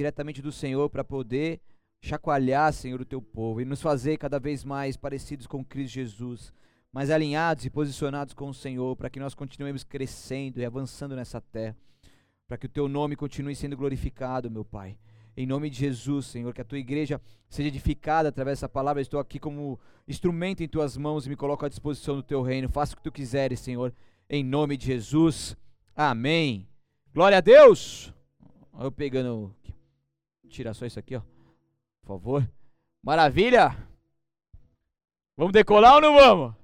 diretamente do Senhor para poder chacoalhar, Senhor, o teu povo e nos fazer cada vez mais parecidos com Cristo Jesus, mais alinhados e posicionados com o Senhor, para que nós continuemos crescendo e avançando nessa terra, para que o teu nome continue sendo glorificado, meu Pai. Em nome de Jesus, Senhor, que a tua igreja seja edificada através dessa palavra. Estou aqui como instrumento em tuas mãos e me coloco à disposição do teu reino. Faça o que tu quiseres, Senhor, em nome de Jesus. Amém. Glória a Deus. Eu pegando. Tirar só isso aqui, ó. Por favor. Maravilha. Vamos decolar ou não vamos?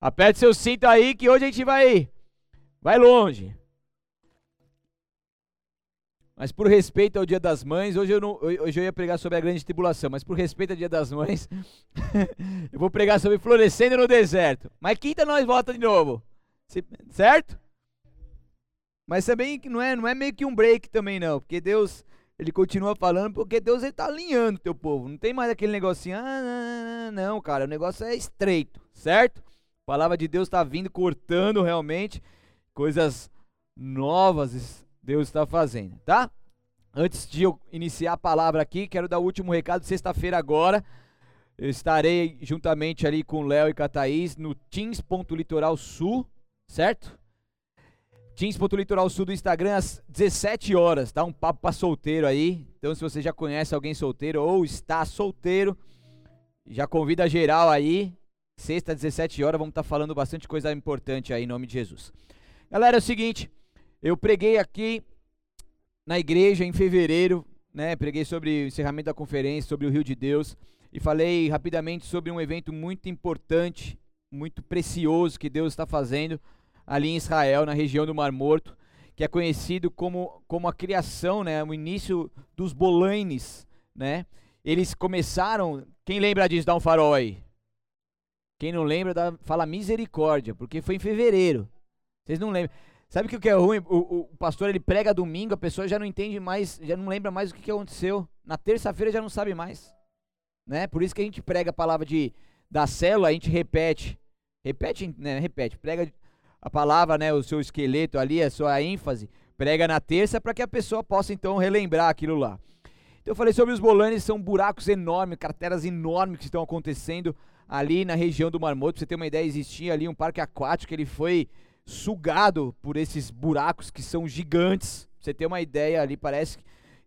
Aperte seu cinto aí que hoje a gente vai vai longe. Mas por respeito ao Dia das Mães, hoje eu, não, hoje eu ia pregar sobre a grande tribulação, mas por respeito ao Dia das Mães, eu vou pregar sobre florescendo no deserto. Mas quinta nós volta de novo. Certo? Mas também não é, não é meio que um break também não, porque Deus, ele continua falando, porque Deus ele tá alinhando teu povo. Não tem mais aquele negocinho, ah, não, cara, o negócio é estreito, certo? A palavra de Deus está vindo cortando realmente coisas novas Deus está fazendo, tá? Antes de eu iniciar a palavra aqui, quero dar o último recado. Sexta-feira agora, eu estarei juntamente ali com Léo e com no Teams.litoral sul, certo? Teams.litoral sul do Instagram às 17 horas, tá? Um papo para solteiro aí. Então, se você já conhece alguém solteiro ou está solteiro, já convida geral aí. Sexta, 17 horas, vamos estar tá falando bastante coisa importante aí em nome de Jesus. Galera, é o seguinte, eu preguei aqui na igreja em fevereiro, né? Preguei sobre o encerramento da conferência, sobre o Rio de Deus e falei rapidamente sobre um evento muito importante, muito precioso que Deus está fazendo ali em Israel, na região do Mar Morto, que é conhecido como, como a criação, né? O início dos Bolanes, né? Eles começaram. Quem lembra disso? Dá um farol aí. Quem não lembra, dá, fala misericórdia, porque foi em fevereiro. Vocês não lembram? Sabe o que é ruim? O, o, pastor ele prega domingo, a pessoa já não entende mais, já não lembra mais o que, que aconteceu. Na terça-feira já não sabe mais. Né? Por isso que a gente prega a palavra de, da célula, a gente repete. Repete, né? Repete. Prega a palavra, né? O seu esqueleto ali, a sua ênfase. Prega na terça para que a pessoa possa então relembrar aquilo lá. Então eu falei sobre os bolanes, são buracos enormes, crateras enormes que estão acontecendo ali na região do Mar. Pra você ter uma ideia, existia ali um parque aquático, ele foi sugado por esses buracos que são gigantes. Pra você ter uma ideia ali, parece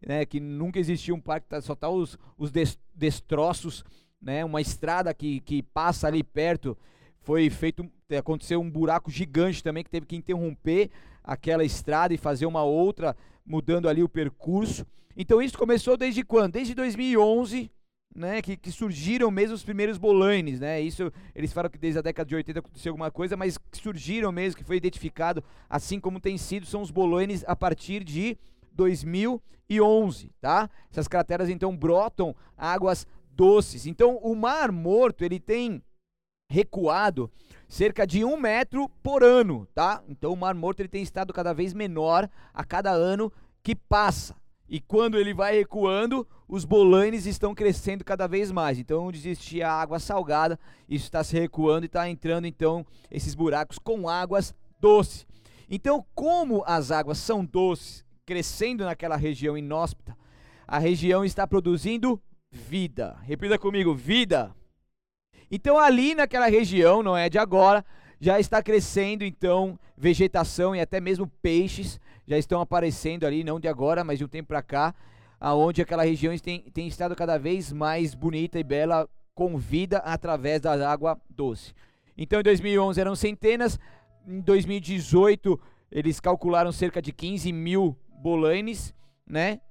né, que nunca existiu um parque, tá, só tá os, os destroços, né, uma estrada que, que passa ali perto. Foi feito, aconteceu um buraco gigante também que teve que interromper aquela estrada e fazer uma outra, mudando ali o percurso. Então isso começou desde quando? Desde 2011, né, que, que, surgiram mesmo os primeiros bolanes, né? Isso eles falam que desde a década de 80 aconteceu alguma coisa, mas que surgiram mesmo, que foi identificado, assim como tem sido, são os bolanes a partir de 2011, tá? Essas crateras então brotam águas doces. Então o Mar Morto ele tem recuado cerca de um metro por ano, tá? Então o Mar Morto ele tem estado cada vez menor a cada ano que passa. E quando ele vai recuando, os bolanes estão crescendo cada vez mais. Então, onde existia água salgada, isso está se recuando e está entrando, então, esses buracos com águas doces. Então, como as águas são doces, crescendo naquela região inóspita, a região está produzindo vida. Repita comigo: vida. Então, ali naquela região, não é de agora, já está crescendo, então, vegetação e até mesmo peixes já estão aparecendo ali, não de agora, mas de um tempo para cá, aonde aquela região tem, tem estado cada vez mais bonita e bela, com vida através da água doce. Então em 2011 eram centenas, em 2018 eles calcularam cerca de 15 mil bolanes, né?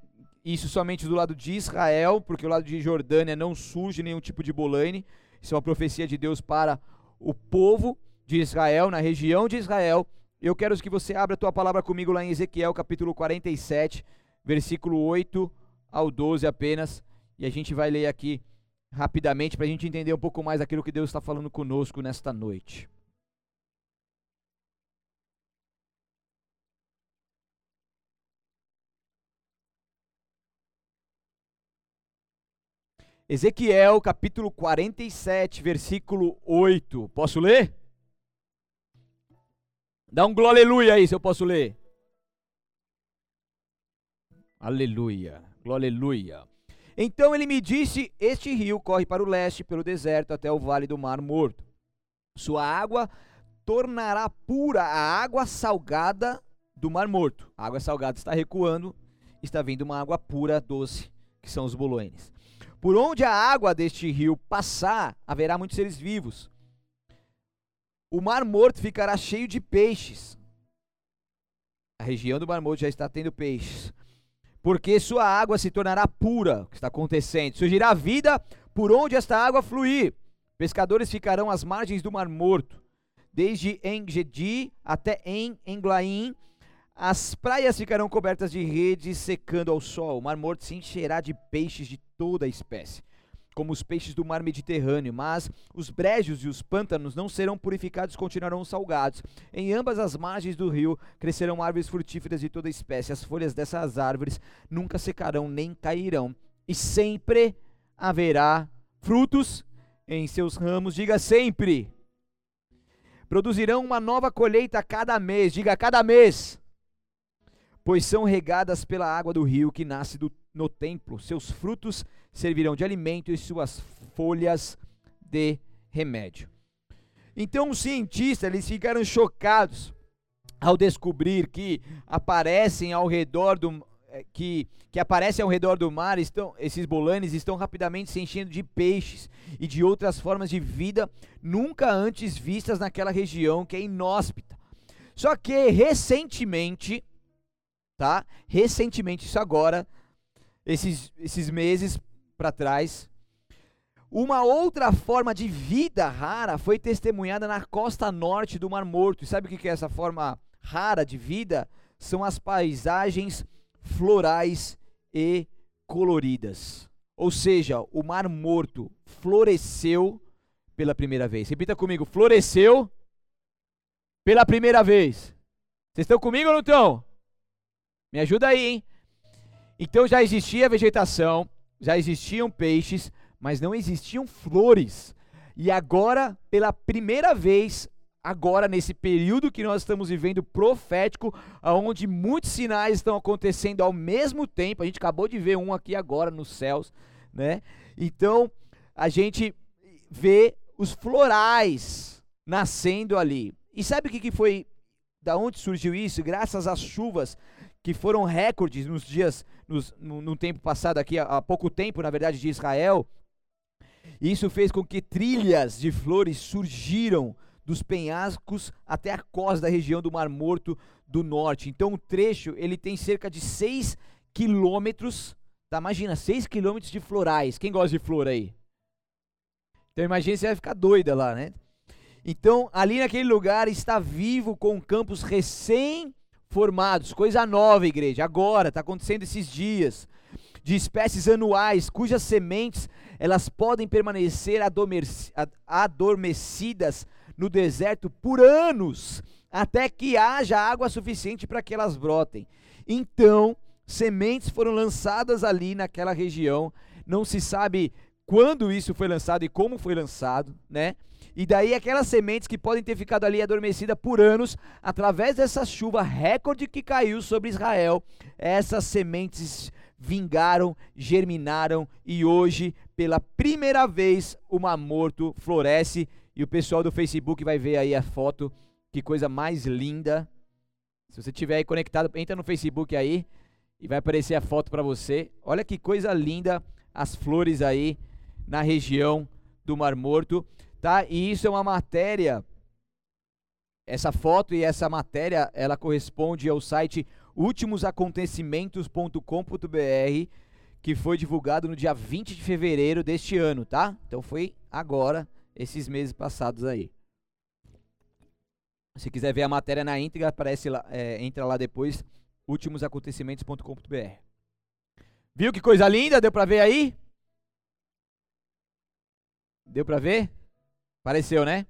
Isso somente do lado de Israel, porque o lado de Jordânia não surge nenhum tipo de bolane. Isso é uma profecia de Deus para o povo de Israel, na região de Israel, eu quero que você abra a tua palavra comigo lá em Ezequiel, capítulo 47, versículo 8 ao 12 apenas, e a gente vai ler aqui rapidamente para a gente entender um pouco mais aquilo que Deus está falando conosco nesta noite. Ezequiel capítulo 47, versículo 8. Posso ler? Dá um glória aleluia aí, se eu posso ler. Aleluia. Glória aleluia. Então ele me disse: Este rio corre para o leste, pelo deserto, até o vale do Mar Morto. Sua água tornará pura a água salgada do Mar Morto. A água salgada está recuando, está vindo uma água pura, doce, que são os boloenes. Por onde a água deste rio passar, haverá muitos seres vivos. O Mar Morto ficará cheio de peixes. A região do Mar Morto já está tendo peixes porque sua água se tornará pura, o que está acontecendo. Surgirá vida por onde esta água fluir. Pescadores ficarão às margens do Mar Morto, desde Engedi até em Englaim. As praias ficarão cobertas de redes secando ao sol. O Mar Morto se encherá de peixes de toda a espécie como os peixes do mar Mediterrâneo, mas os brejos e os pântanos não serão purificados continuarão salgados. Em ambas as margens do rio crescerão árvores frutíferas de toda espécie. As folhas dessas árvores nunca secarão nem cairão, e sempre haverá frutos em seus ramos. Diga sempre. Produzirão uma nova colheita a cada mês. Diga a cada mês pois são regadas pela água do rio que nasce do, no templo. Seus frutos servirão de alimento e suas folhas de remédio. Então os cientistas eles ficaram chocados ao descobrir que aparecem ao redor do eh, que, que aparecem ao redor do mar estão esses bolanes estão rapidamente se enchendo de peixes e de outras formas de vida nunca antes vistas naquela região que é inóspita. Só que recentemente tá? Recentemente, isso agora, esses, esses meses para trás, uma outra forma de vida rara foi testemunhada na costa norte do Mar Morto. E sabe o que é essa forma rara de vida? São as paisagens florais e coloridas. Ou seja, o Mar Morto floresceu pela primeira vez. Repita comigo: floresceu pela primeira vez. Vocês estão comigo ou não estão? Me ajuda aí, hein? Então já existia vegetação, já existiam peixes, mas não existiam flores. E agora, pela primeira vez, agora nesse período que nós estamos vivendo profético, onde muitos sinais estão acontecendo ao mesmo tempo, a gente acabou de ver um aqui agora nos céus, né? Então, a gente vê os florais nascendo ali. E sabe o que, que foi, da onde surgiu isso? Graças às chuvas que foram recordes nos dias, nos, no, no, tempo passado aqui, há, há pouco tempo, na verdade, de Israel. Isso fez com que trilhas de flores surgiram dos penhascos até a costa da região do Mar Morto do Norte. Então o trecho ele tem cerca de 6 quilômetros, tá? Imagina, 6 quilômetros de florais. Quem gosta de flor aí? Então imagina, você vai ficar doida lá, né? Então ali naquele lugar está vivo com campos recém formados, coisa nova, igreja, agora, está acontecendo esses dias, de espécies anuais, cujas sementes elas podem permanecer adormecidas no deserto por anos, até que haja água suficiente para que elas brotem. Então, sementes foram lançadas ali naquela região, não se sabe quando isso foi lançado e como foi lançado, né? E daí aquelas sementes que podem ter ficado ali adormecidas por anos, através dessa chuva recorde que caiu sobre Israel, essas sementes vingaram, germinaram e hoje, pela primeira vez, o Mar Morto floresce e o pessoal do Facebook vai ver aí a foto, que coisa mais linda. Se você estiver aí conectado, entra no Facebook aí e vai aparecer a foto para você. Olha que coisa linda as flores aí na região do Mar Morto tá? E isso é uma matéria essa foto e essa matéria, ela corresponde ao site ultimosacontecimentos.com.br, que foi divulgado no dia 20 de fevereiro deste ano, tá? Então foi agora, esses meses passados aí. Se quiser ver a matéria na íntegra, aparece lá, é, entra lá depois, ultimosacontecimentos.com.br. Viu que coisa linda? Deu pra ver aí? Deu pra ver? Pareceu, né?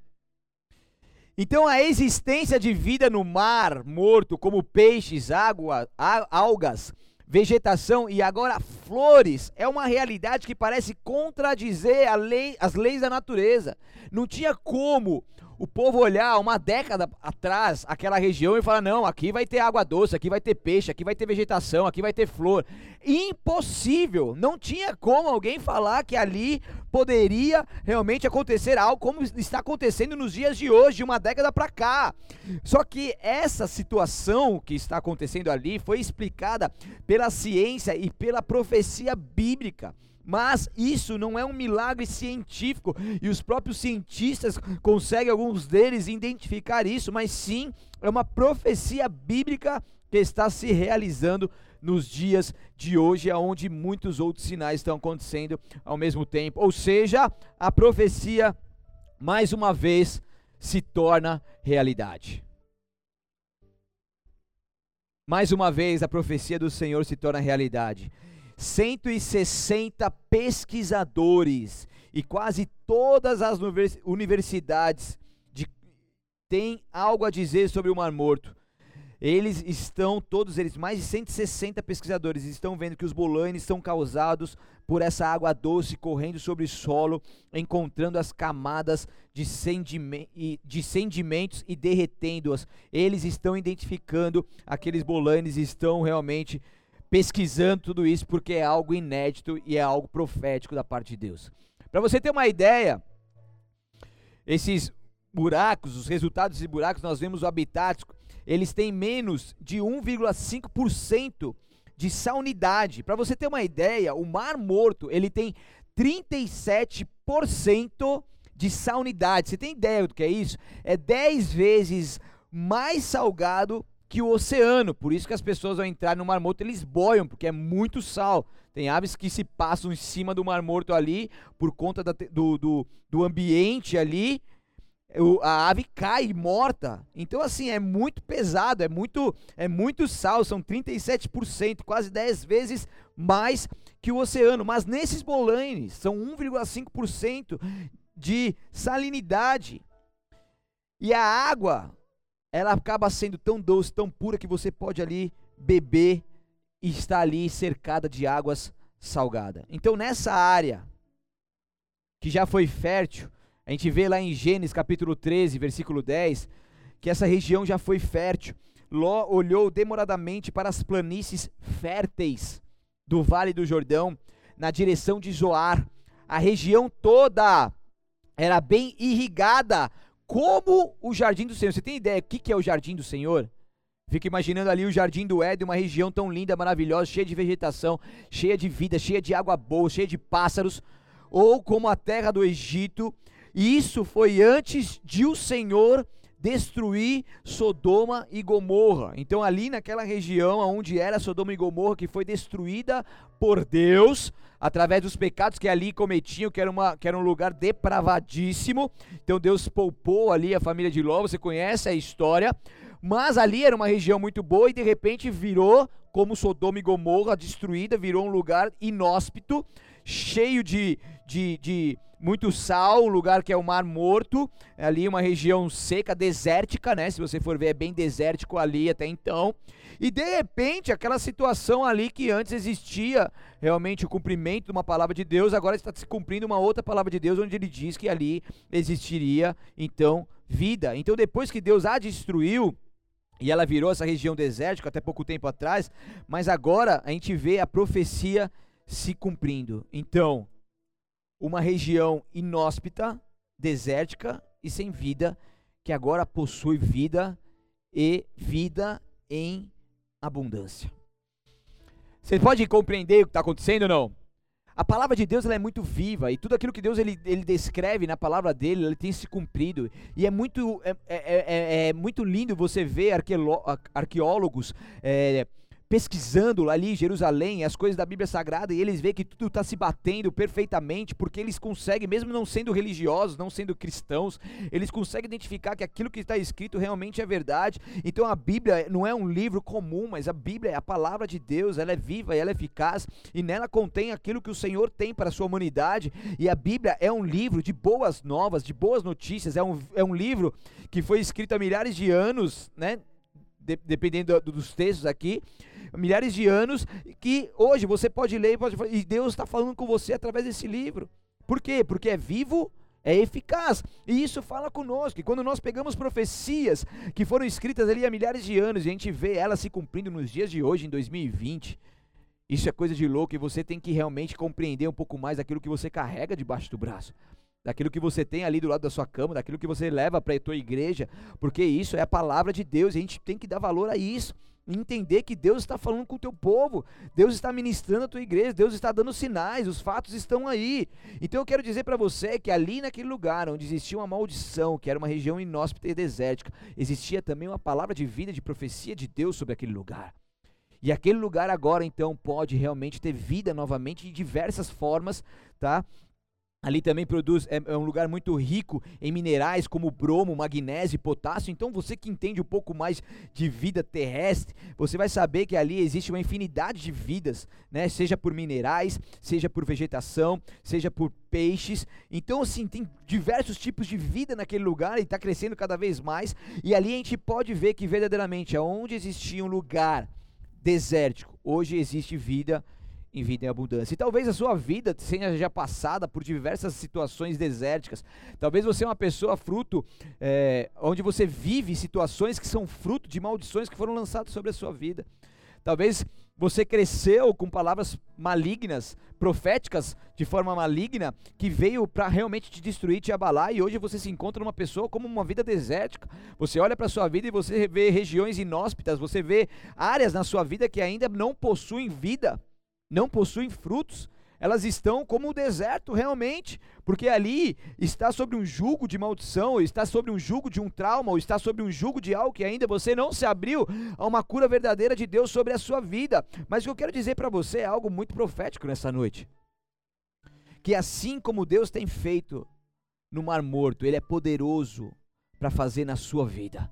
Então a existência de vida no mar morto, como peixes, água, algas, vegetação e agora flores, é uma realidade que parece contradizer lei, as leis da natureza. Não tinha como o povo olhar uma década atrás aquela região e falar: não, aqui vai ter água doce, aqui vai ter peixe, aqui vai ter vegetação, aqui vai ter flor. Impossível! Não tinha como alguém falar que ali poderia realmente acontecer algo como está acontecendo nos dias de hoje, uma década para cá. Só que essa situação que está acontecendo ali foi explicada pela ciência e pela profecia bíblica. Mas isso não é um milagre científico e os próprios cientistas conseguem, alguns deles, identificar isso, mas sim é uma profecia bíblica que está se realizando nos dias de hoje, aonde muitos outros sinais estão acontecendo ao mesmo tempo. Ou seja, a profecia mais uma vez se torna realidade. Mais uma vez a profecia do Senhor se torna realidade. 160 pesquisadores e quase todas as universidades de, têm algo a dizer sobre o Mar Morto. Eles estão, todos eles, mais de 160 pesquisadores, estão vendo que os bolanes são causados por essa água doce correndo sobre o solo, encontrando as camadas de, de sedimentos e derretendo-as. Eles estão identificando aqueles bolanes, estão realmente pesquisando tudo isso porque é algo inédito e é algo profético da parte de Deus. Para você ter uma ideia, esses buracos, os resultados desses buracos, nós vemos o habitat, eles têm menos de 1,5% de salinidade. Para você ter uma ideia, o Mar Morto, ele tem 37% de salinidade. Você tem ideia do que é isso? É 10 vezes mais salgado que o oceano. Por isso que as pessoas ao entrar no Mar Morto eles boiam, porque é muito sal. Tem aves que se passam em cima do Mar Morto ali por conta da, do, do, do ambiente ali. a ave cai morta. Então, assim, é muito pesado, é muito, é muito sal, são 37%, quase 10 vezes mais que o oceano. Mas nesses bolanes, são 1,5% de salinidade. E a água ela acaba sendo tão doce, tão pura que você pode ali beber e estar ali cercada de águas salgadas. Então nessa área que já foi fértil, a gente vê lá em Gênesis capítulo 13, versículo 10, que essa região já foi fértil. Ló olhou demoradamente para as planícies férteis do Vale do Jordão, na direção de Zoar. A região toda era bem irrigada como o jardim do Senhor. Você tem ideia que, que é o jardim do Senhor? Fica imaginando ali o jardim do Éden, uma região tão linda, maravilhosa, cheia de vegetação, cheia de vida, cheia de água boa, cheia de pássaros, ou como a terra do Egito. E isso foi antes de o Senhor destruir Sodoma e Gomorra. Então ali naquela região onde era Sodoma e Gomorra que foi destruída por Deus através dos pecados que ali cometiam, que era, uma, que era um lugar depravadíssimo. Então Deus poupou ali a família de Ló, você conhece a história. Mas ali era uma região muito boa e de repente virou como Sodoma e Gomorra destruída, virou um lugar inóspito, cheio de, de, de muito sal, um lugar que é o Mar Morto, ali uma região seca, desértica, né? Se você for ver, é bem desértico ali até então. E de repente, aquela situação ali que antes existia realmente o cumprimento de uma palavra de Deus, agora está se cumprindo uma outra palavra de Deus, onde ele diz que ali existiria então vida. Então, depois que Deus a destruiu, e ela virou essa região desértica até pouco tempo atrás, mas agora a gente vê a profecia se cumprindo. Então, uma região inóspita, desértica e sem vida, que agora possui vida e vida em abundância. Você pode compreender o que está acontecendo ou não? A palavra de Deus é muito viva e tudo aquilo que Deus ele, ele descreve na palavra dele, ele tem se cumprido. E é muito, é, é, é, é muito lindo você ver arqueólogos é, pesquisando ali Jerusalém as coisas da Bíblia Sagrada e eles veem que tudo está se batendo perfeitamente porque eles conseguem, mesmo não sendo religiosos, não sendo cristãos, eles conseguem identificar que aquilo que está escrito realmente é verdade. Então a Bíblia não é um livro comum, mas a Bíblia é a palavra de Deus, ela é viva e ela é eficaz e nela contém aquilo que o Senhor tem para a sua humanidade. E a Bíblia é um livro de boas novas, de boas notícias, é um, é um livro que foi escrito há milhares de anos, né? De, dependendo dos textos aqui, milhares de anos, que hoje você pode ler pode, e Deus está falando com você através desse livro. Por quê? Porque é vivo, é eficaz. E isso fala conosco. E quando nós pegamos profecias que foram escritas ali há milhares de anos e a gente vê elas se cumprindo nos dias de hoje, em 2020, isso é coisa de louco e você tem que realmente compreender um pouco mais daquilo que você carrega debaixo do braço. Daquilo que você tem ali do lado da sua cama, daquilo que você leva para a tua igreja, porque isso é a palavra de Deus e a gente tem que dar valor a isso entender que Deus está falando com o teu povo, Deus está ministrando a tua igreja, Deus está dando sinais, os fatos estão aí. Então eu quero dizer para você que ali naquele lugar onde existia uma maldição, que era uma região inóspita e desértica, existia também uma palavra de vida, de profecia de Deus sobre aquele lugar. E aquele lugar agora então pode realmente ter vida novamente de diversas formas, tá? Ali também produz, é, é, um lugar muito rico em minerais como bromo, magnésio e potássio. Então, você que entende um pouco mais de vida terrestre, você vai saber que ali existe uma infinidade de vidas, né? Seja por minerais, seja por vegetação, seja por peixes. Então, assim, tem diversos tipos de vida naquele lugar e está crescendo cada vez mais. E ali a gente pode ver que verdadeiramente, aonde existia um lugar desértico, hoje existe vida em vida em abundância. E talvez a sua vida seja já passada por diversas situações desérticas. Talvez você é uma pessoa fruto, é, onde você vive situações que são fruto de maldições que foram lançadas sobre a sua vida. Talvez você cresceu com palavras malignas, proféticas de forma maligna, que veio para realmente te destruir, te abalar, e hoje você se encontra numa pessoa como uma vida desértica. Você olha para sua vida e você vê regiões inóspitas, você vê áreas na sua vida que ainda não possuem vida não possuem frutos, elas estão como o deserto realmente, porque ali está sobre um jugo de maldição, ou está sobre um jugo de um trauma, ou está sobre um jugo de algo que ainda você não se abriu a uma cura verdadeira de Deus sobre a sua vida. Mas o que eu quero dizer para você é algo muito profético nessa noite. Que assim como Deus tem feito no Mar Morto, Ele é poderoso para fazer na sua vida.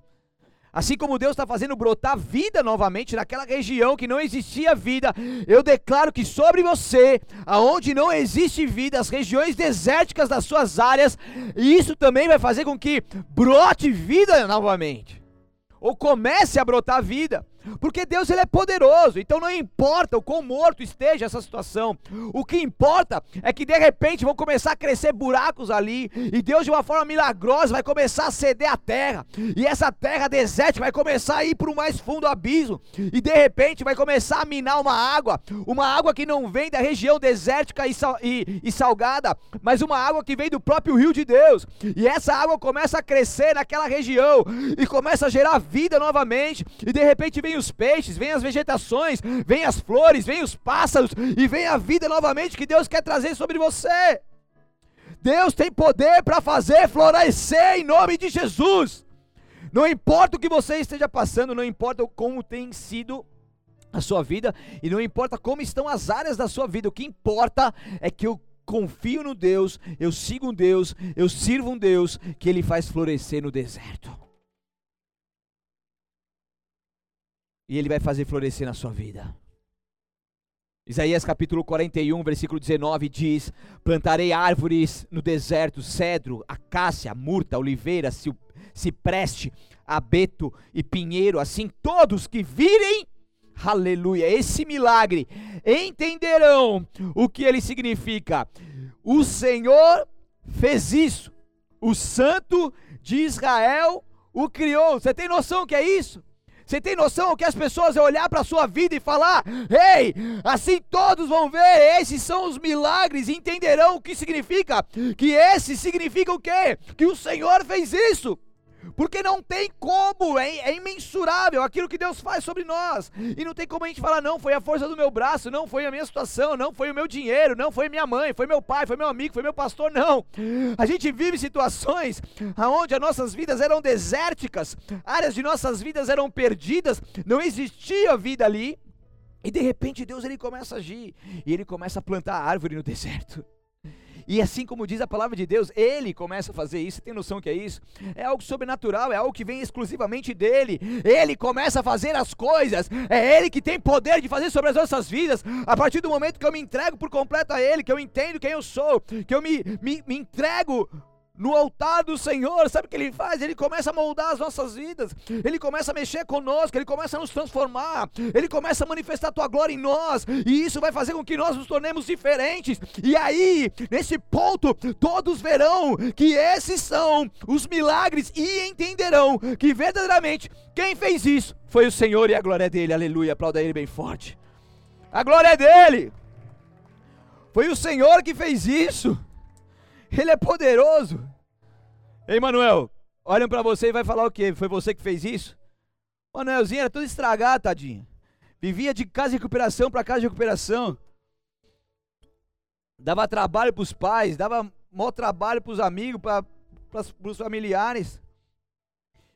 Assim como Deus está fazendo brotar vida novamente naquela região que não existia vida, eu declaro que sobre você, aonde não existe vida, as regiões desérticas das suas áreas, isso também vai fazer com que brote vida novamente. Ou comece a brotar vida, porque Deus ele é poderoso, então não importa o quão morto esteja essa situação, o que importa é que de repente vão começar a crescer buracos ali, e Deus de uma forma milagrosa vai começar a ceder a terra, e essa terra desértica vai começar a ir para o mais fundo abismo, e de repente vai começar a minar uma água, uma água que não vem da região desértica e, sal, e, e salgada, mas uma água que vem do próprio rio de Deus, e essa água começa a crescer naquela região, e começa a gerar vida vida novamente, e de repente vem os peixes, vem as vegetações, vem as flores, vem os pássaros, e vem a vida novamente que Deus quer trazer sobre você. Deus tem poder para fazer florescer em nome de Jesus. Não importa o que você esteja passando, não importa como tem sido a sua vida e não importa como estão as áreas da sua vida, o que importa é que eu confio no Deus, eu sigo um Deus, eu sirvo um Deus que ele faz florescer no deserto. E ele vai fazer florescer na sua vida. Isaías capítulo 41, versículo 19 diz: Plantarei árvores no deserto, cedro, acácia, murta, oliveira, cipreste, abeto e pinheiro, assim todos que virem, aleluia, esse milagre, entenderão o que ele significa. O Senhor fez isso, o Santo de Israel o criou. Você tem noção que é isso? Você tem noção que as pessoas vão olhar para a sua vida e falar: Ei, assim todos vão ver, esses são os milagres, e entenderão o que significa? Que esse significa o quê? Que o Senhor fez isso. Porque não tem como, é, é, imensurável aquilo que Deus faz sobre nós. E não tem como a gente falar, não, foi a força do meu braço, não foi a minha situação, não foi o meu dinheiro, não foi minha mãe, foi meu pai, foi meu amigo, foi meu pastor, não. A gente vive situações onde as nossas vidas eram desérticas, áreas de nossas vidas eram perdidas, não existia vida ali. E de repente Deus ele começa a agir, e ele começa a plantar árvore no deserto. E assim como diz a palavra de Deus, ele começa a fazer isso. Você tem noção que é isso? É algo sobrenatural, é algo que vem exclusivamente dele. Ele começa a fazer as coisas. É ele que tem poder de fazer sobre as nossas vidas. A partir do momento que eu me entrego por completo a ele, que eu entendo quem eu sou, que eu me, me, me entrego no altar do Senhor, sabe o que ele faz? Ele começa a moldar as nossas vidas, ele começa a mexer conosco, ele começa a nos transformar, ele começa a manifestar a tua glória em nós, e isso vai fazer com que nós nos tornemos diferentes. E aí, nesse ponto, todos verão que esses são os milagres e entenderão que verdadeiramente quem fez isso foi o Senhor e a glória é dele. Aleluia. Aplauda ele bem forte. A glória é dele. Foi o Senhor que fez isso. Ele é poderoso. Ei, Manuel, olham para você e vai falar o quê? Foi você que fez isso? Manuelzinho era todo estragado, tadinho. Vivia de casa de recuperação para casa de recuperação. Dava trabalho para os pais, dava maior trabalho para os amigos, para os familiares.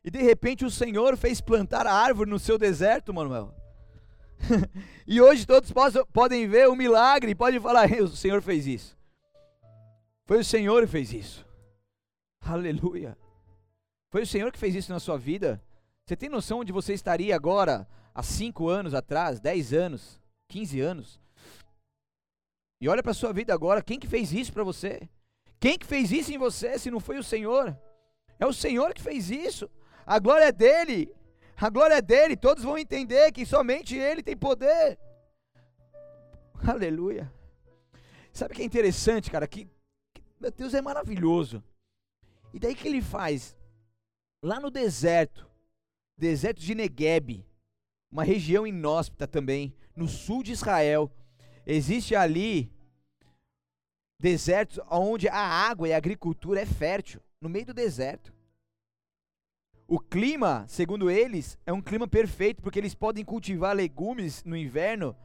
E de repente o Senhor fez plantar a árvore no seu deserto, Manuel. e hoje todos podem ver o milagre, podem falar: o Senhor fez isso. Foi o Senhor que fez isso. Aleluia. Foi o Senhor que fez isso na sua vida. Você tem noção onde você estaria agora, há 5 anos atrás, 10 anos, 15 anos? E olha para a sua vida agora, quem que fez isso para você? Quem que fez isso em você se não foi o Senhor? É o Senhor que fez isso. A glória é dele. A glória é dele. Todos vão entender que somente ele tem poder. Aleluia. Sabe o que é interessante, cara? Que meu Deus, é maravilhoso. E daí que ele faz? Lá no deserto, deserto de Negueb, uma região inóspita também, no sul de Israel, existe ali desertos onde a água e a agricultura é fértil, no meio do deserto. O clima, segundo eles, é um clima perfeito porque eles podem cultivar legumes no inverno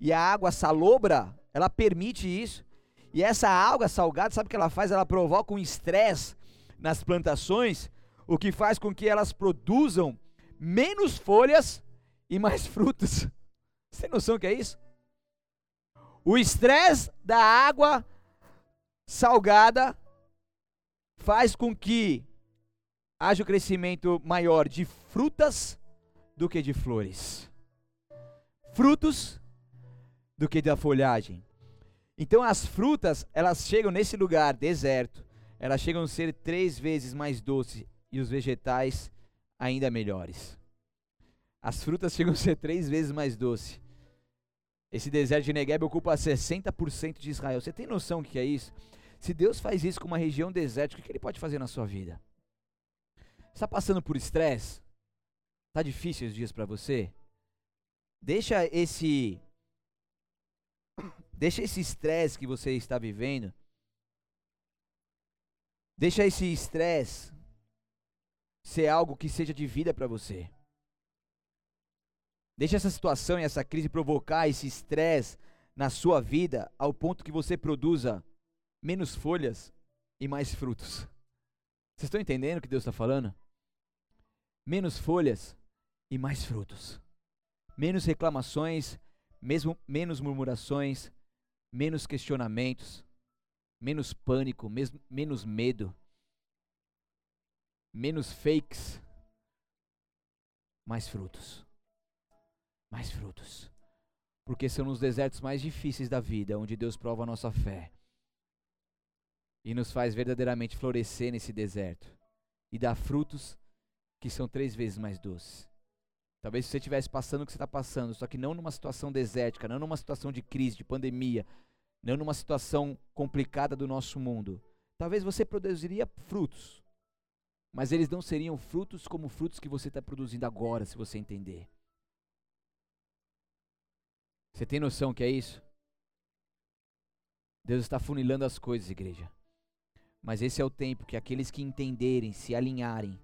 e a água salobra, ela permite isso. E essa água salgada, sabe o que ela faz? Ela provoca um estresse nas plantações, o que faz com que elas produzam menos folhas e mais frutos. Você tem noção que é isso? O estresse da água salgada faz com que haja o crescimento maior de frutas do que de flores. Frutos do que da folhagem. Então as frutas, elas chegam nesse lugar deserto, elas chegam a ser três vezes mais doces e os vegetais ainda melhores. As frutas chegam a ser três vezes mais doces. Esse deserto de Negev ocupa 60% de Israel. Você tem noção do que é isso? Se Deus faz isso com uma região desértica, o que Ele pode fazer na sua vida? Está passando por estresse? Está difícil os dias para você? Deixa esse Deixa esse estresse que você está vivendo. Deixa esse estresse ser algo que seja de vida para você. Deixa essa situação e essa crise provocar esse estresse na sua vida ao ponto que você produza menos folhas e mais frutos. Vocês estão entendendo o que Deus está falando? Menos folhas e mais frutos. Menos reclamações, mesmo, menos murmurações, menos questionamentos, menos pânico, menos medo, menos fakes, mais frutos. Mais frutos. Porque são nos desertos mais difíceis da vida onde Deus prova a nossa fé e nos faz verdadeiramente florescer nesse deserto e dar frutos que são três vezes mais doces. Talvez você estivesse passando o que você está passando, só que não numa situação desértica, não numa situação de crise, de pandemia, não numa situação complicada do nosso mundo. Talvez você produziria frutos, mas eles não seriam frutos como frutos que você está produzindo agora, se você entender. Você tem noção que é isso? Deus está funilando as coisas, igreja. Mas esse é o tempo que aqueles que entenderem, se alinharem,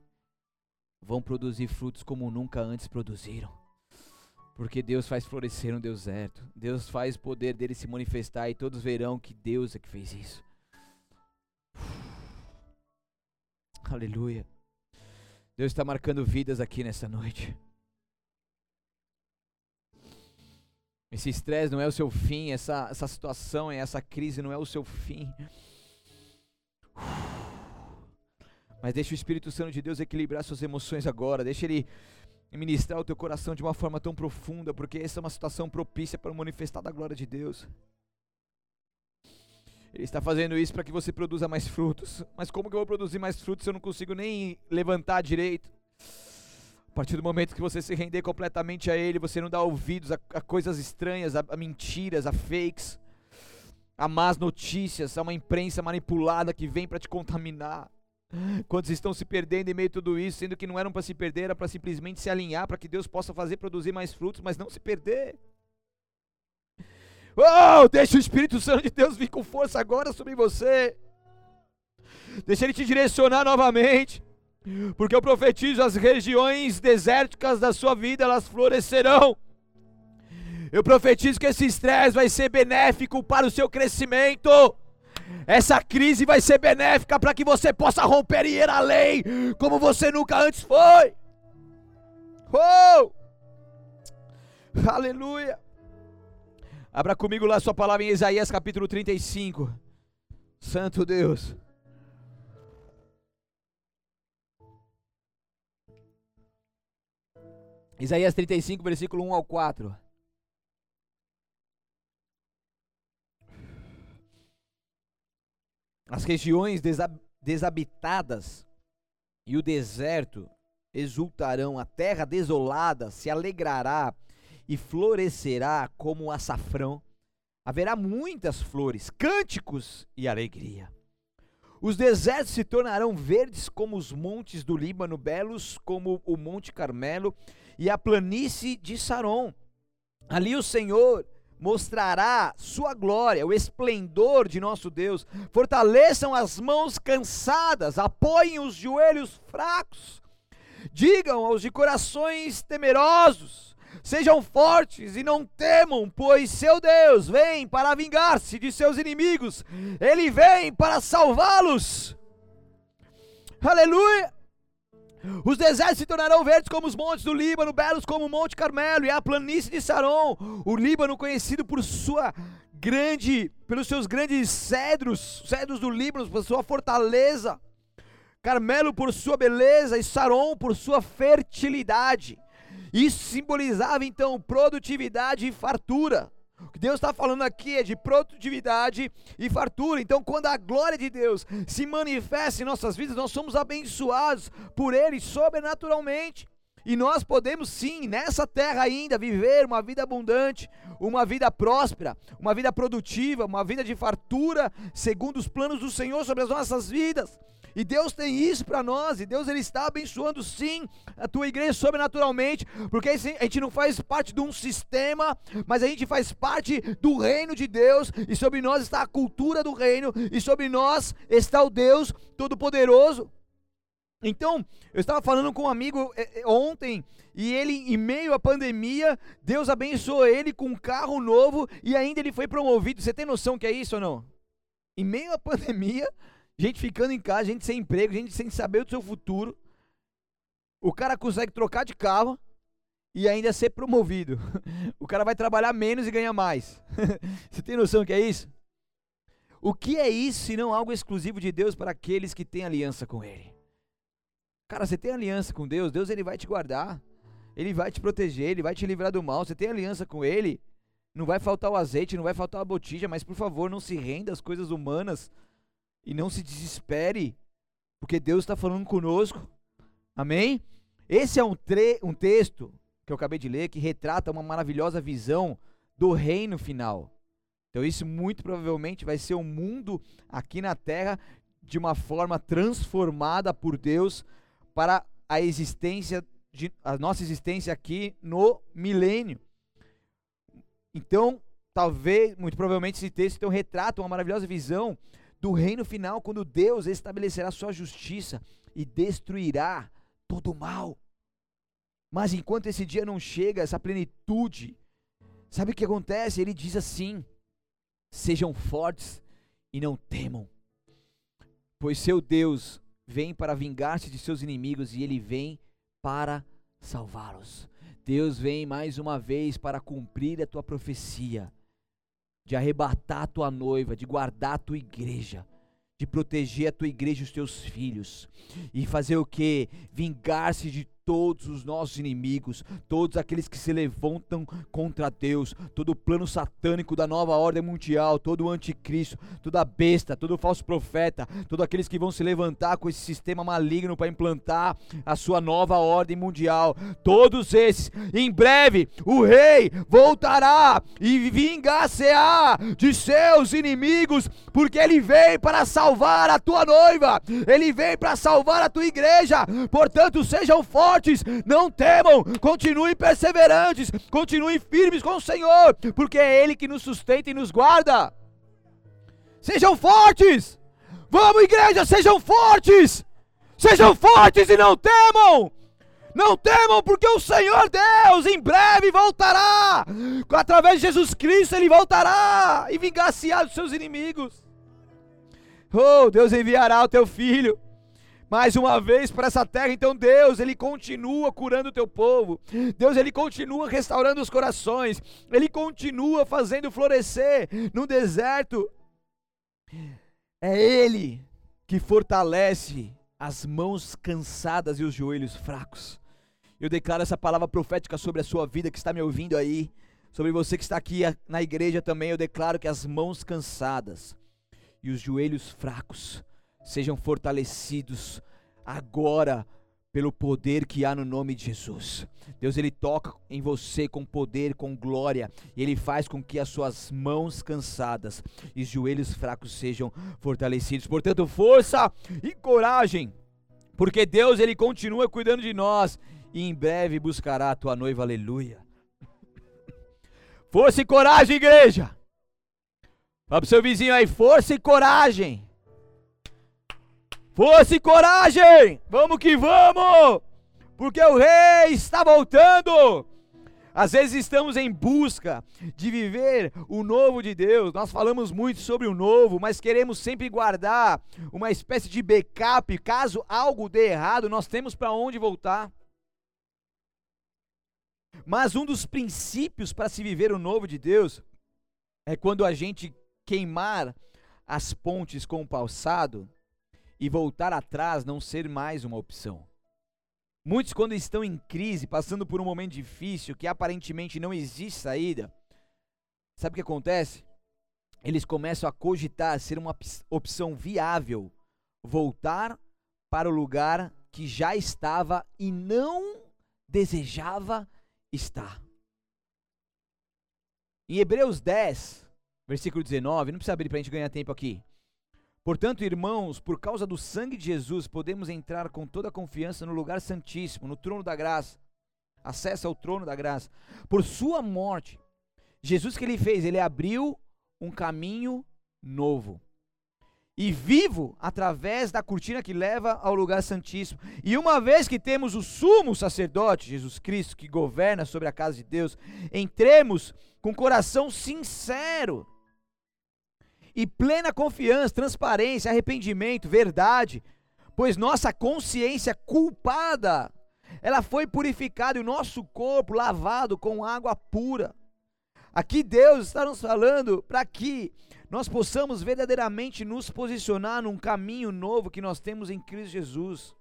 vão produzir frutos como nunca antes produziram. Porque Deus faz florescer no deserto. Deus faz o poder dele se manifestar e todos verão que Deus é que fez isso. Aleluia. Deus está marcando vidas aqui nessa noite. Esse estresse não é o seu fim, essa, essa situação, essa crise não é o seu fim. Mas deixa o Espírito Santo de Deus equilibrar suas emoções agora. Deixa ele ministrar o teu coração de uma forma tão profunda, porque essa é uma situação propícia para manifestar da glória de Deus. Ele está fazendo isso para que você produza mais frutos. Mas como que eu vou produzir mais frutos se eu não consigo nem levantar direito? A partir do momento que você se render completamente a Ele, você não dá ouvidos a, a coisas estranhas, a, a mentiras, a fakes, a más notícias, a uma imprensa manipulada que vem para te contaminar. Quantos estão se perdendo em meio a tudo isso, sendo que não eram para se perder, era para simplesmente se alinhar, para que Deus possa fazer produzir mais frutos, mas não se perder. Oh, deixa o Espírito Santo de Deus vir com força agora sobre você. Deixa ele te direcionar novamente. Porque eu profetizo as regiões desérticas da sua vida, elas florescerão. Eu profetizo que esse estresse vai ser benéfico para o seu crescimento. Essa crise vai ser benéfica para que você possa romper e ir além, como você nunca antes foi. Oh! Aleluia! Abra comigo lá sua palavra em Isaías capítulo 35. Santo Deus. Isaías 35, versículo 1 ao 4. As regiões desabitadas e o deserto exultarão, a terra desolada se alegrará e florescerá como o açafrão. Haverá muitas flores, cânticos e alegria. Os desertos se tornarão verdes como os montes do Líbano, belos como o Monte Carmelo e a planície de Saron. Ali o Senhor mostrará sua glória, o esplendor de nosso Deus. Fortaleçam as mãos cansadas, apoiem os joelhos fracos. Digam aos de corações temerosos: sejam fortes e não temam, pois seu Deus vem para vingar-se de seus inimigos, ele vem para salvá-los. Aleluia! Os desertos se tornarão verdes como os montes do Líbano, belos como o Monte Carmelo e a planície de Saron. O Líbano conhecido por sua grande, pelos seus grandes cedros, cedros do Líbano, por sua fortaleza. Carmelo por sua beleza e Saron por sua fertilidade. Isso simbolizava então produtividade e fartura. O que Deus está falando aqui é de produtividade e fartura. Então, quando a glória de Deus se manifesta em nossas vidas, nós somos abençoados por Ele sobrenaturalmente. E nós podemos sim, nessa terra ainda, viver uma vida abundante, uma vida próspera, uma vida produtiva, uma vida de fartura, segundo os planos do Senhor sobre as nossas vidas. E Deus tem isso para nós, e Deus ele está abençoando sim a tua igreja sobrenaturalmente, porque a gente não faz parte de um sistema, mas a gente faz parte do reino de Deus, e sobre nós está a cultura do reino, e sobre nós está o Deus Todo-Poderoso. Então, eu estava falando com um amigo é, é, ontem, e ele, em meio à pandemia, Deus abençoou ele com um carro novo e ainda ele foi promovido. Você tem noção que é isso ou não? Em meio à pandemia, gente ficando em casa, gente sem emprego, gente sem saber do seu futuro. O cara consegue trocar de carro e ainda ser promovido. O cara vai trabalhar menos e ganhar mais. Você tem noção que é isso? O que é isso se não algo exclusivo de Deus para aqueles que têm aliança com Ele? Cara, você tem aliança com Deus, Deus ele vai te guardar, Ele vai te proteger, Ele vai te livrar do mal. Você tem aliança com Ele, não vai faltar o azeite, não vai faltar a botija, mas por favor, não se renda às coisas humanas e não se desespere, porque Deus está falando conosco. Amém? Esse é um, um texto que eu acabei de ler que retrata uma maravilhosa visão do reino final. Então, isso muito provavelmente vai ser o um mundo aqui na terra de uma forma transformada por Deus para a existência de, a nossa existência aqui no milênio. Então, talvez, muito provavelmente esse texto então retrata uma maravilhosa visão do reino final, quando Deus estabelecerá sua justiça e destruirá todo o mal. Mas enquanto esse dia não chega, essa plenitude, sabe o que acontece? Ele diz assim: sejam fortes e não temam, pois seu Deus vem para vingar-se de seus inimigos e ele vem para salvá-los. Deus vem mais uma vez para cumprir a tua profecia de arrebatar a tua noiva, de guardar a tua igreja, de proteger a tua igreja e os teus filhos, e fazer o que? Vingar-se de todos os nossos inimigos, todos aqueles que se levantam contra Deus, todo o plano satânico da nova ordem mundial, todo o anticristo, toda besta, todo o falso profeta, todos aqueles que vão se levantar com esse sistema maligno para implantar a sua nova ordem mundial, todos esses, em breve, o rei voltará e vingar-se-á de seus inimigos, porque ele vem para salvar a tua noiva, ele vem para salvar a tua igreja, portanto, sejam fortes, não temam, continuem perseverantes, continuem firmes com o Senhor, porque é Ele que nos sustenta e nos guarda. Sejam fortes, vamos, igreja, sejam fortes, sejam fortes e não temam. Não temam, porque o Senhor Deus em breve voltará. Através de Jesus Cristo, Ele voltará e vingar-se-á dos seus inimigos. Oh, Deus enviará o teu filho mais uma vez para essa terra. Então Deus, ele continua curando o teu povo. Deus, ele continua restaurando os corações. Ele continua fazendo florescer no deserto. É ele que fortalece as mãos cansadas e os joelhos fracos. Eu declaro essa palavra profética sobre a sua vida que está me ouvindo aí, sobre você que está aqui na igreja também. Eu declaro que as mãos cansadas e os joelhos fracos sejam fortalecidos agora pelo poder que há no nome de Jesus. Deus ele toca em você com poder, com glória, e ele faz com que as suas mãos cansadas e joelhos fracos sejam fortalecidos. Portanto, força e coragem, porque Deus ele continua cuidando de nós e em breve buscará a tua noiva. Aleluia. Força e coragem, igreja. Fala pro seu vizinho aí, força e coragem. Força e coragem! Vamos que vamos! Porque o rei está voltando! Às vezes estamos em busca de viver o novo de Deus. Nós falamos muito sobre o novo, mas queremos sempre guardar uma espécie de backup. Caso algo dê errado, nós temos para onde voltar. Mas um dos princípios para se viver o novo de Deus é quando a gente queimar as pontes com o passado e voltar atrás não ser mais uma opção. Muitos, quando estão em crise, passando por um momento difícil, que aparentemente não existe saída, sabe o que acontece? Eles começam a cogitar ser uma opção viável voltar para o lugar que já estava e não desejava estar. Em Hebreus 10, versículo 19, não precisa abrir para a gente ganhar tempo aqui. Portanto, irmãos, por causa do sangue de Jesus, podemos entrar com toda confiança no lugar santíssimo, no trono da graça. Acesso ao trono da graça. Por sua morte, Jesus que ele fez, ele abriu um caminho novo. E vivo através da cortina que leva ao lugar santíssimo. E uma vez que temos o sumo sacerdote, Jesus Cristo, que governa sobre a casa de Deus, entremos com coração sincero e plena confiança, transparência, arrependimento, verdade, pois nossa consciência culpada, ela foi purificada e o nosso corpo lavado com água pura. Aqui Deus está nos falando para que nós possamos verdadeiramente nos posicionar num caminho novo que nós temos em Cristo Jesus.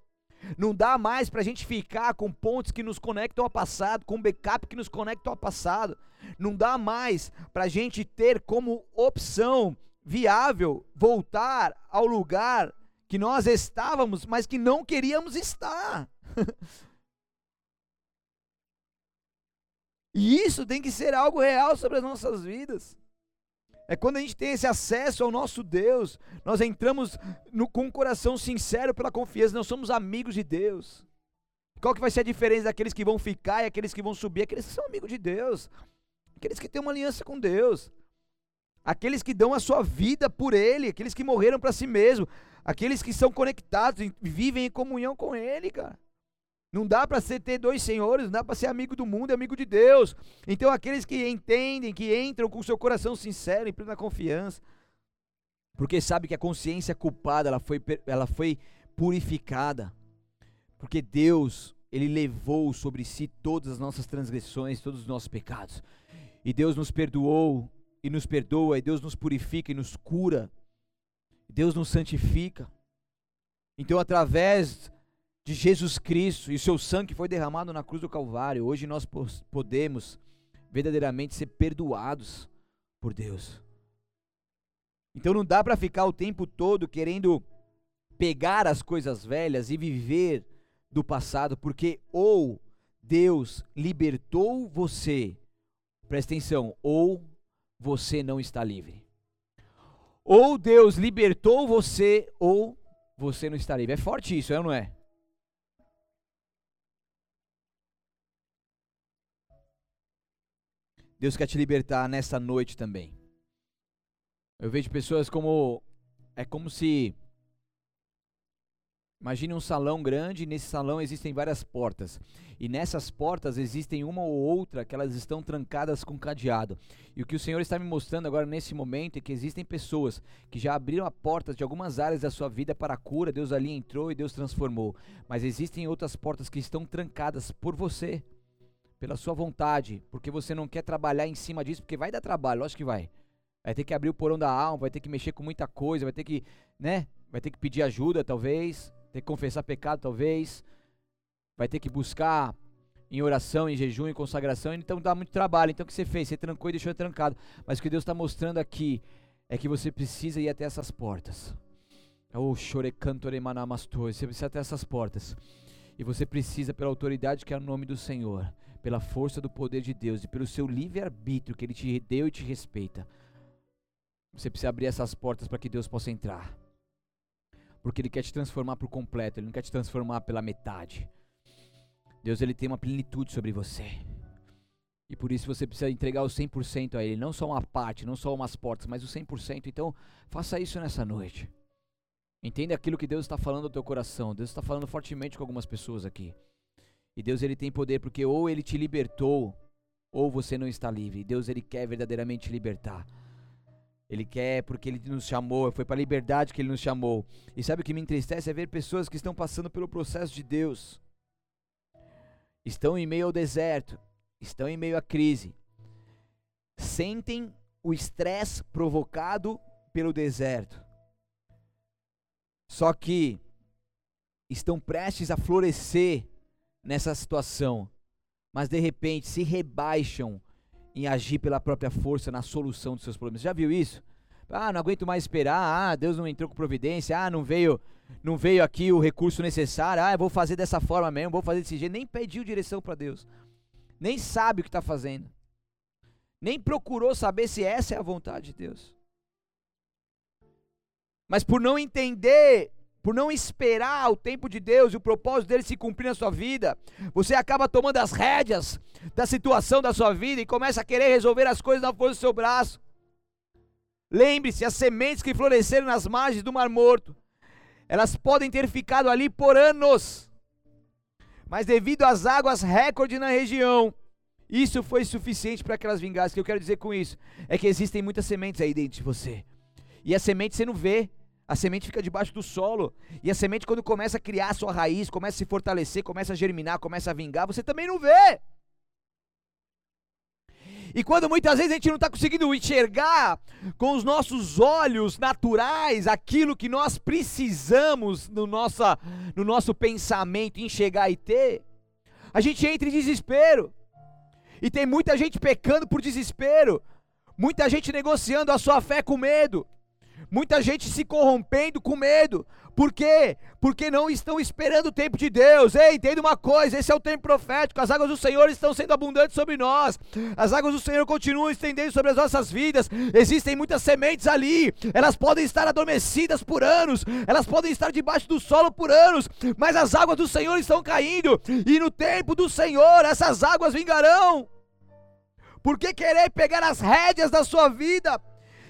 Não dá mais para a gente ficar com pontos que nos conectam ao passado, com backup que nos conectam ao passado. Não dá mais para a gente ter como opção viável voltar ao lugar que nós estávamos, mas que não queríamos estar. e isso tem que ser algo real sobre as nossas vidas. É quando a gente tem esse acesso ao nosso Deus, nós entramos no, com um coração sincero pela confiança, nós somos amigos de Deus. Qual que vai ser a diferença daqueles que vão ficar e aqueles que vão subir? Aqueles que são amigos de Deus, aqueles que têm uma aliança com Deus aqueles que dão a sua vida por Ele, aqueles que morreram para si mesmo, aqueles que são conectados e vivem em comunhão com Ele, cara. Não dá para ser ter dois senhores, não dá para ser amigo do mundo e amigo de Deus. Então aqueles que entendem, que entram com seu coração sincero, em plena confiança, porque sabe que a consciência culpada, ela foi, ela foi purificada. Porque Deus, ele levou sobre si todas as nossas transgressões, todos os nossos pecados. E Deus nos perdoou e nos perdoa, e Deus nos purifica e nos cura, Deus nos santifica. Então, através de Jesus Cristo e seu sangue foi derramado na cruz do Calvário, hoje nós podemos verdadeiramente ser perdoados por Deus. Então não dá para ficar o tempo todo querendo pegar as coisas velhas e viver do passado, porque ou Deus libertou você, presta atenção, ou você não está livre. Ou Deus libertou você, ou você não está livre. É forte isso, é ou não é? Deus quer te libertar nessa noite também. Eu vejo pessoas como. É como se. Imagine um salão grande, e nesse salão existem várias portas. E nessas portas existem uma ou outra que elas estão trancadas com cadeado. E o que o Senhor está me mostrando agora nesse momento é que existem pessoas que já abriram a porta de algumas áreas da sua vida para a cura, Deus ali entrou e Deus transformou. Mas existem outras portas que estão trancadas por você pela sua vontade, porque você não quer trabalhar em cima disso, porque vai dar trabalho, lógico que vai. Vai ter que abrir o porão da alma, vai ter que mexer com muita coisa, vai ter que, né? Vai ter que pedir ajuda, talvez, ter que confessar pecado, talvez. Vai ter que buscar em oração, em jejum, em consagração, então dá muito trabalho. Então o que você fez? Você trancou e deixou trancado. Mas o que Deus está mostrando aqui é que você precisa ir até essas portas. Oh, chorecantoremanamastoy. Você precisa até essas portas. E você precisa, pela autoridade que é o nome do Senhor, pela força do poder de Deus e pelo seu livre-arbítrio que Ele te deu e te respeita. Você precisa abrir essas portas para que Deus possa entrar. Porque Ele quer te transformar por completo, Ele não quer te transformar pela metade. Deus ele tem uma plenitude sobre você. E por isso você precisa entregar o 100% a Ele, não só uma parte, não só umas portas, mas o 100%. Então, faça isso nessa noite. Entenda aquilo que Deus está falando ao teu coração. Deus está falando fortemente com algumas pessoas aqui. E Deus ele tem poder porque ou ele te libertou ou você não está livre. Deus ele quer verdadeiramente te libertar. Ele quer porque ele nos chamou, foi para a liberdade que ele nos chamou. E sabe o que me entristece é ver pessoas que estão passando pelo processo de Deus. Estão em meio ao deserto, estão em meio à crise. Sentem o estresse provocado pelo deserto. Só que estão prestes a florescer nessa situação, mas de repente se rebaixam em agir pela própria força na solução dos seus problemas. Já viu isso? Ah, não aguento mais esperar. Ah, Deus não entrou com providência. Ah, não veio, não veio aqui o recurso necessário. Ah, eu vou fazer dessa forma mesmo, vou fazer desse jeito. Nem pediu direção para Deus. Nem sabe o que está fazendo. Nem procurou saber se essa é a vontade de Deus. Mas por não entender por não esperar o tempo de Deus e o propósito dele se cumprir na sua vida, você acaba tomando as rédeas da situação da sua vida e começa a querer resolver as coisas na força do seu braço. Lembre-se, as sementes que floresceram nas margens do Mar Morto, elas podem ter ficado ali por anos, mas devido às águas recorde na região, isso foi suficiente para que elas vingassem. O que eu quero dizer com isso é que existem muitas sementes aí dentro de você, e a semente você não vê, a semente fica debaixo do solo. E a semente, quando começa a criar a sua raiz, começa a se fortalecer, começa a germinar, começa a vingar, você também não vê. E quando muitas vezes a gente não está conseguindo enxergar com os nossos olhos naturais aquilo que nós precisamos no, nossa, no nosso pensamento enxergar e ter, a gente entra em desespero. E tem muita gente pecando por desespero, muita gente negociando a sua fé com medo. Muita gente se corrompendo com medo. Por quê? Porque não estão esperando o tempo de Deus. Ei, entenda uma coisa: esse é o tempo profético. As águas do Senhor estão sendo abundantes sobre nós. As águas do Senhor continuam estendendo sobre as nossas vidas. Existem muitas sementes ali. Elas podem estar adormecidas por anos. Elas podem estar debaixo do solo por anos. Mas as águas do Senhor estão caindo. E no tempo do Senhor, essas águas vingarão. Por que querer pegar as rédeas da sua vida?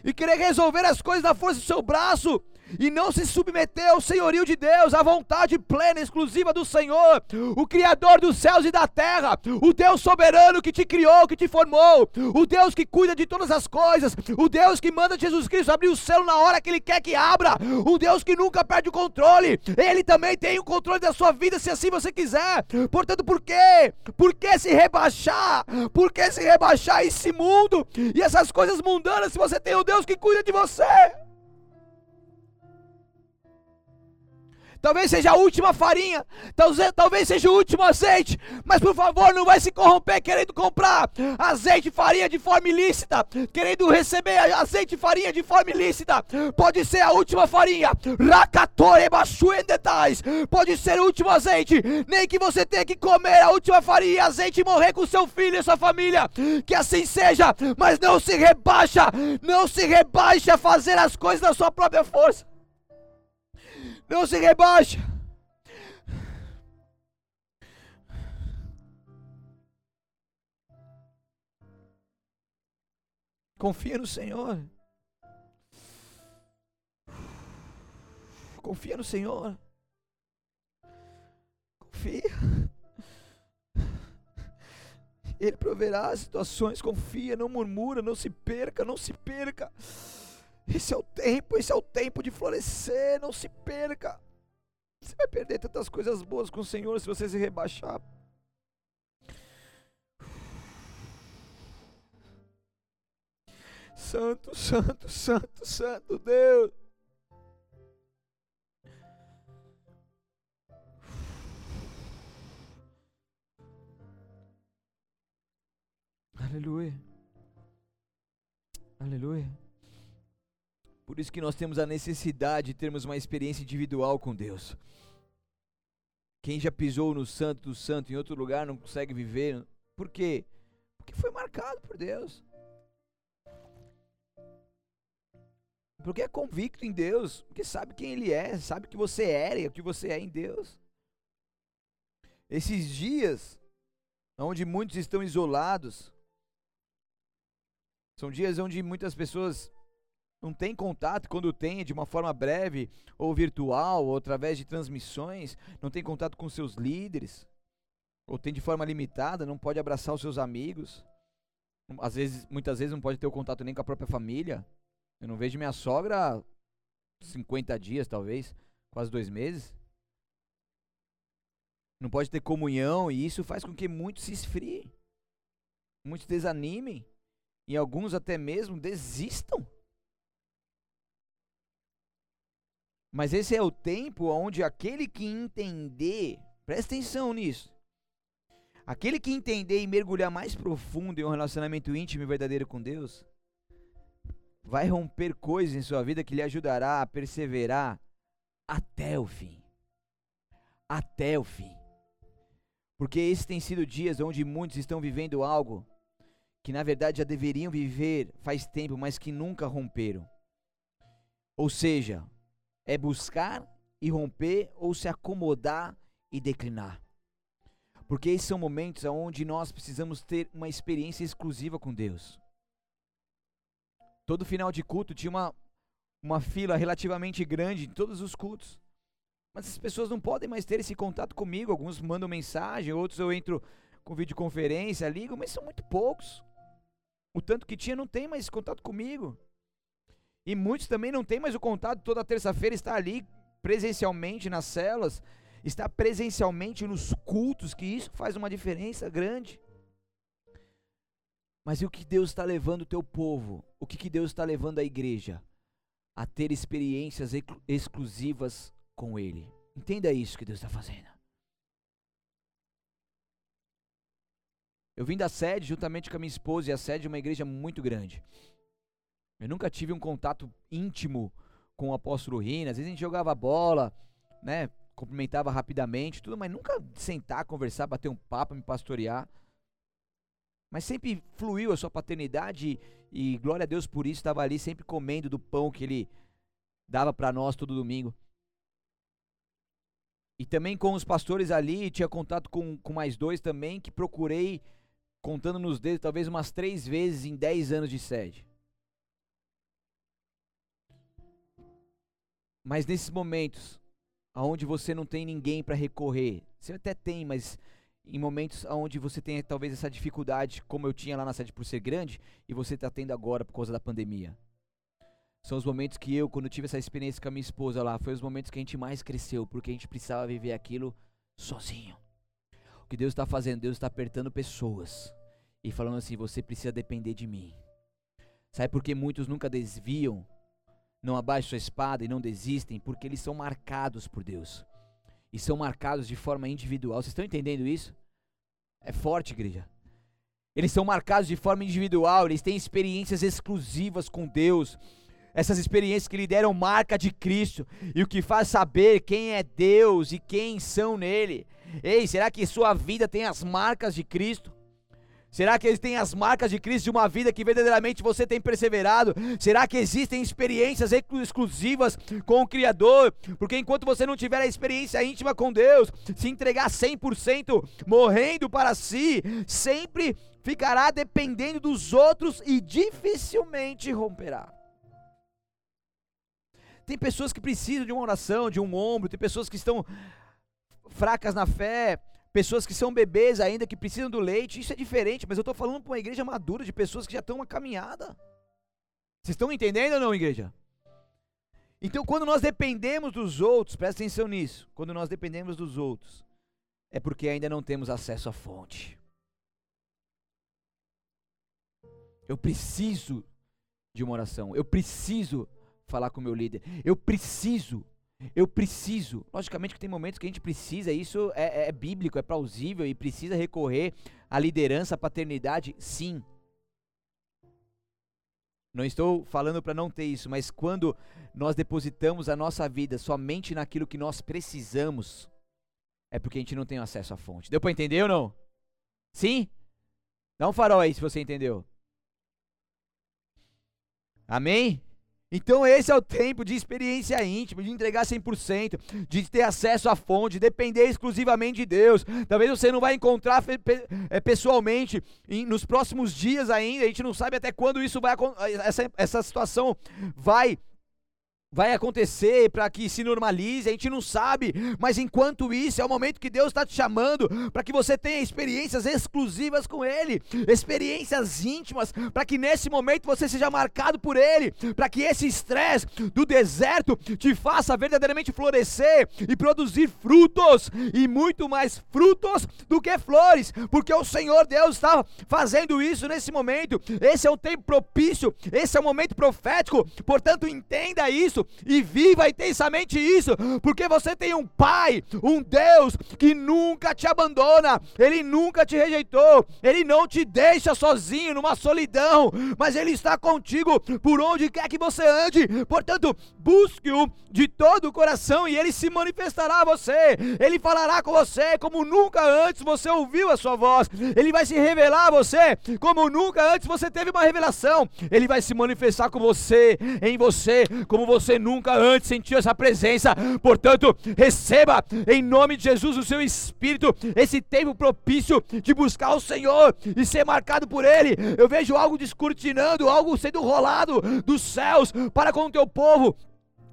E querer resolver as coisas na força do seu braço e não se submeter ao senhorio de Deus, à vontade plena, exclusiva do Senhor, o Criador dos céus e da terra, o Deus soberano que te criou, que te formou, o Deus que cuida de todas as coisas, o Deus que manda Jesus Cristo abrir o céu na hora que Ele quer que abra, o Deus que nunca perde o controle, Ele também tem o controle da sua vida, se assim você quiser. Portanto, por quê? Por que se rebaixar? Por que se rebaixar esse mundo e essas coisas mundanas se você tem o Deus que cuida de você? Talvez seja a última farinha, talvez seja o último azeite, mas por favor, não vai se corromper querendo comprar azeite e farinha de forma ilícita, querendo receber azeite e farinha de forma ilícita. Pode ser a última farinha, pode ser o último azeite, nem que você tenha que comer a última farinha e azeite e morrer com seu filho e sua família. Que assim seja, mas não se rebaixa, não se rebaixa a fazer as coisas da sua própria força. Não se rebaixa. Confia no Senhor. Confia no Senhor. Confia. Ele proverá as situações. Confia, não murmura, não se perca, não se perca. Esse é o tempo, esse é o tempo de florescer, não se perca. Você vai perder tantas coisas boas com o Senhor se você se rebaixar. Santo, santo, santo, santo Deus. Aleluia. Aleluia. Por isso que nós temos a necessidade de termos uma experiência individual com Deus. Quem já pisou no santo do santo em outro lugar não consegue viver. Por quê? Porque foi marcado por Deus. Porque é convicto em Deus, porque sabe quem Ele é, sabe que você era e o que você é em Deus. Esses dias, onde muitos estão isolados, são dias onde muitas pessoas não tem contato, quando tem, de uma forma breve, ou virtual, ou através de transmissões, não tem contato com seus líderes, ou tem de forma limitada, não pode abraçar os seus amigos. Às vezes, muitas vezes não pode ter o contato nem com a própria família. Eu não vejo minha sogra há 50 dias, talvez, quase dois meses. Não pode ter comunhão, e isso faz com que muitos se esfriem, muitos desanimem, e alguns até mesmo desistam. Mas esse é o tempo onde aquele que entender, presta atenção nisso. Aquele que entender e mergulhar mais profundo em um relacionamento íntimo e verdadeiro com Deus, vai romper coisas em sua vida que lhe ajudará a perseverar até o fim. Até o fim. Porque esses têm sido dias onde muitos estão vivendo algo que na verdade já deveriam viver faz tempo, mas que nunca romperam. Ou seja, é buscar e romper ou se acomodar e declinar. Porque esses são momentos onde nós precisamos ter uma experiência exclusiva com Deus. Todo final de culto tinha uma, uma fila relativamente grande em todos os cultos. Mas as pessoas não podem mais ter esse contato comigo. Alguns mandam mensagem, outros eu entro com videoconferência, ligo, mas são muito poucos. O tanto que tinha não tem mais contato comigo. E muitos também não têm mais o contato toda terça-feira, está ali presencialmente nas celas, está presencialmente nos cultos, que isso faz uma diferença grande. Mas e o que Deus está levando o teu povo? O que, que Deus está levando a igreja? A ter experiências exclusivas com Ele. Entenda isso que Deus está fazendo. Eu vim da sede juntamente com a minha esposa, e a sede é uma igreja muito grande. Eu nunca tive um contato íntimo com o apóstolo Rina. Às vezes a gente jogava bola, né? Cumprimentava rapidamente, tudo, mas nunca sentar, conversar, bater um papo, me pastorear. Mas sempre fluiu a sua paternidade e, e glória a Deus por isso, estava ali sempre comendo do pão que ele dava para nós todo domingo. E também com os pastores ali, tinha contato com, com mais dois também, que procurei, contando nos dedos, talvez umas três vezes em dez anos de sede. Mas nesses momentos, aonde você não tem ninguém para recorrer, você até tem, mas em momentos onde você tem talvez essa dificuldade, como eu tinha lá na sede por ser grande, e você está tendo agora por causa da pandemia. São os momentos que eu, quando tive essa experiência com a minha esposa lá, foi os momentos que a gente mais cresceu, porque a gente precisava viver aquilo sozinho. O que Deus está fazendo? Deus está apertando pessoas e falando assim: você precisa depender de mim. Sabe por que muitos nunca desviam não abaixam sua espada e não desistem, porque eles são marcados por Deus. e são marcados de forma individual. Vocês estão entendendo isso? É forte, igreja. Eles são marcados de forma individual, eles têm experiências exclusivas com Deus. Essas experiências que lhe deram marca de Cristo e o que faz saber quem é Deus e quem são nele. Ei, será que sua vida tem as marcas de Cristo? Será que eles têm as marcas de Cristo de uma vida que verdadeiramente você tem perseverado? Será que existem experiências exclusivas com o Criador? Porque enquanto você não tiver a experiência íntima com Deus, se entregar 100%, morrendo para si, sempre ficará dependendo dos outros e dificilmente romperá. Tem pessoas que precisam de uma oração, de um ombro, tem pessoas que estão fracas na fé, pessoas que são bebês ainda, que precisam do leite, isso é diferente, mas eu estou falando para uma igreja madura, de pessoas que já estão uma caminhada. Vocês estão entendendo ou não, igreja? Então, quando nós dependemos dos outros, presta atenção nisso, quando nós dependemos dos outros, é porque ainda não temos acesso à fonte. Eu preciso de uma oração, eu preciso falar com o meu líder, eu preciso eu preciso. Logicamente que tem momentos que a gente precisa, isso é, é, é bíblico, é plausível e precisa recorrer à liderança, à paternidade, sim. Não estou falando para não ter isso, mas quando nós depositamos a nossa vida somente naquilo que nós precisamos, é porque a gente não tem acesso à fonte. Deu para entender ou não? Sim? Dá um farol aí se você entendeu. Amém? Então esse é o tempo de experiência íntima, de entregar 100%, de ter acesso à fonte, de depender exclusivamente de Deus. Talvez você não vai encontrar é, pessoalmente nos próximos dias ainda, a gente não sabe até quando isso vai essa, essa situação vai vai acontecer para que se normalize, a gente não sabe, mas enquanto isso é o momento que Deus está te chamando para que você tenha experiências exclusivas com Ele, experiências íntimas, para que nesse momento você seja marcado por Ele, para que esse estresse do deserto te faça verdadeiramente florescer e produzir frutos, e muito mais frutos do que flores, porque o Senhor Deus está fazendo isso nesse momento, esse é um tempo propício, esse é um momento profético, portanto entenda isso e viva intensamente isso, porque você tem um Pai, um Deus que nunca te abandona, Ele nunca te rejeitou, Ele não te deixa sozinho numa solidão, mas Ele está contigo por onde quer que você ande. Portanto, busque-o de todo o coração e Ele se manifestará a você, Ele falará com você como nunca antes você ouviu a sua voz, Ele vai se revelar a você como nunca antes você teve uma revelação, Ele vai se manifestar com você, em você, como você você nunca antes sentiu essa presença. Portanto, receba em nome de Jesus o seu espírito, esse tempo propício de buscar o Senhor e ser marcado por Ele. Eu vejo algo descortinando, algo sendo rolado dos céus para com o teu povo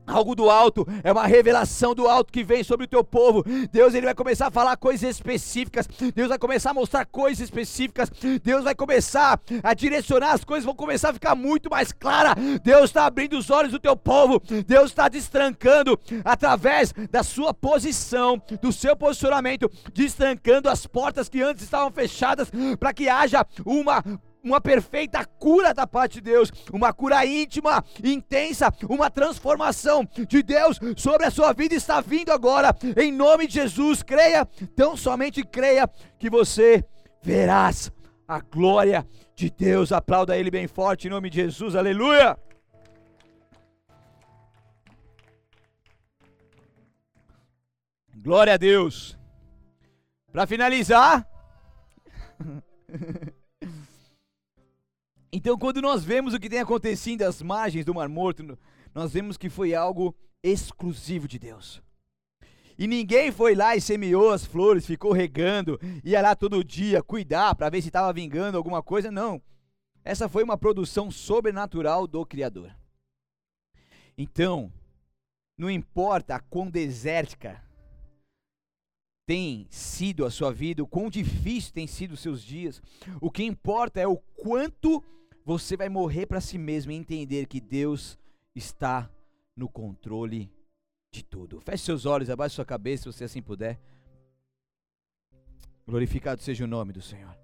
algo do alto, é uma revelação do alto que vem sobre o teu povo. Deus ele vai começar a falar coisas específicas. Deus vai começar a mostrar coisas específicas. Deus vai começar a direcionar as coisas, vão começar a ficar muito mais clara. Deus está abrindo os olhos do teu povo. Deus está destrancando através da sua posição, do seu posicionamento, destrancando as portas que antes estavam fechadas para que haja uma uma perfeita cura da parte de Deus, uma cura íntima, intensa, uma transformação de Deus sobre a sua vida está vindo agora, em nome de Jesus. Creia, tão somente creia que você verás a glória de Deus. Aplauda Ele bem forte em nome de Jesus, aleluia. Glória a Deus. Para finalizar. Então, quando nós vemos o que tem acontecido às margens do Mar Morto, nós vemos que foi algo exclusivo de Deus. E ninguém foi lá e semeou as flores, ficou regando, ia lá todo dia cuidar para ver se estava vingando alguma coisa. Não. Essa foi uma produção sobrenatural do Criador. Então, não importa a quão desértica tem sido a sua vida, o quão difícil tem sido os seus dias, o que importa é o quanto você vai morrer para si mesmo e entender que Deus está no controle de tudo. Feche seus olhos, abaixe sua cabeça, se você assim puder. Glorificado seja o nome do Senhor.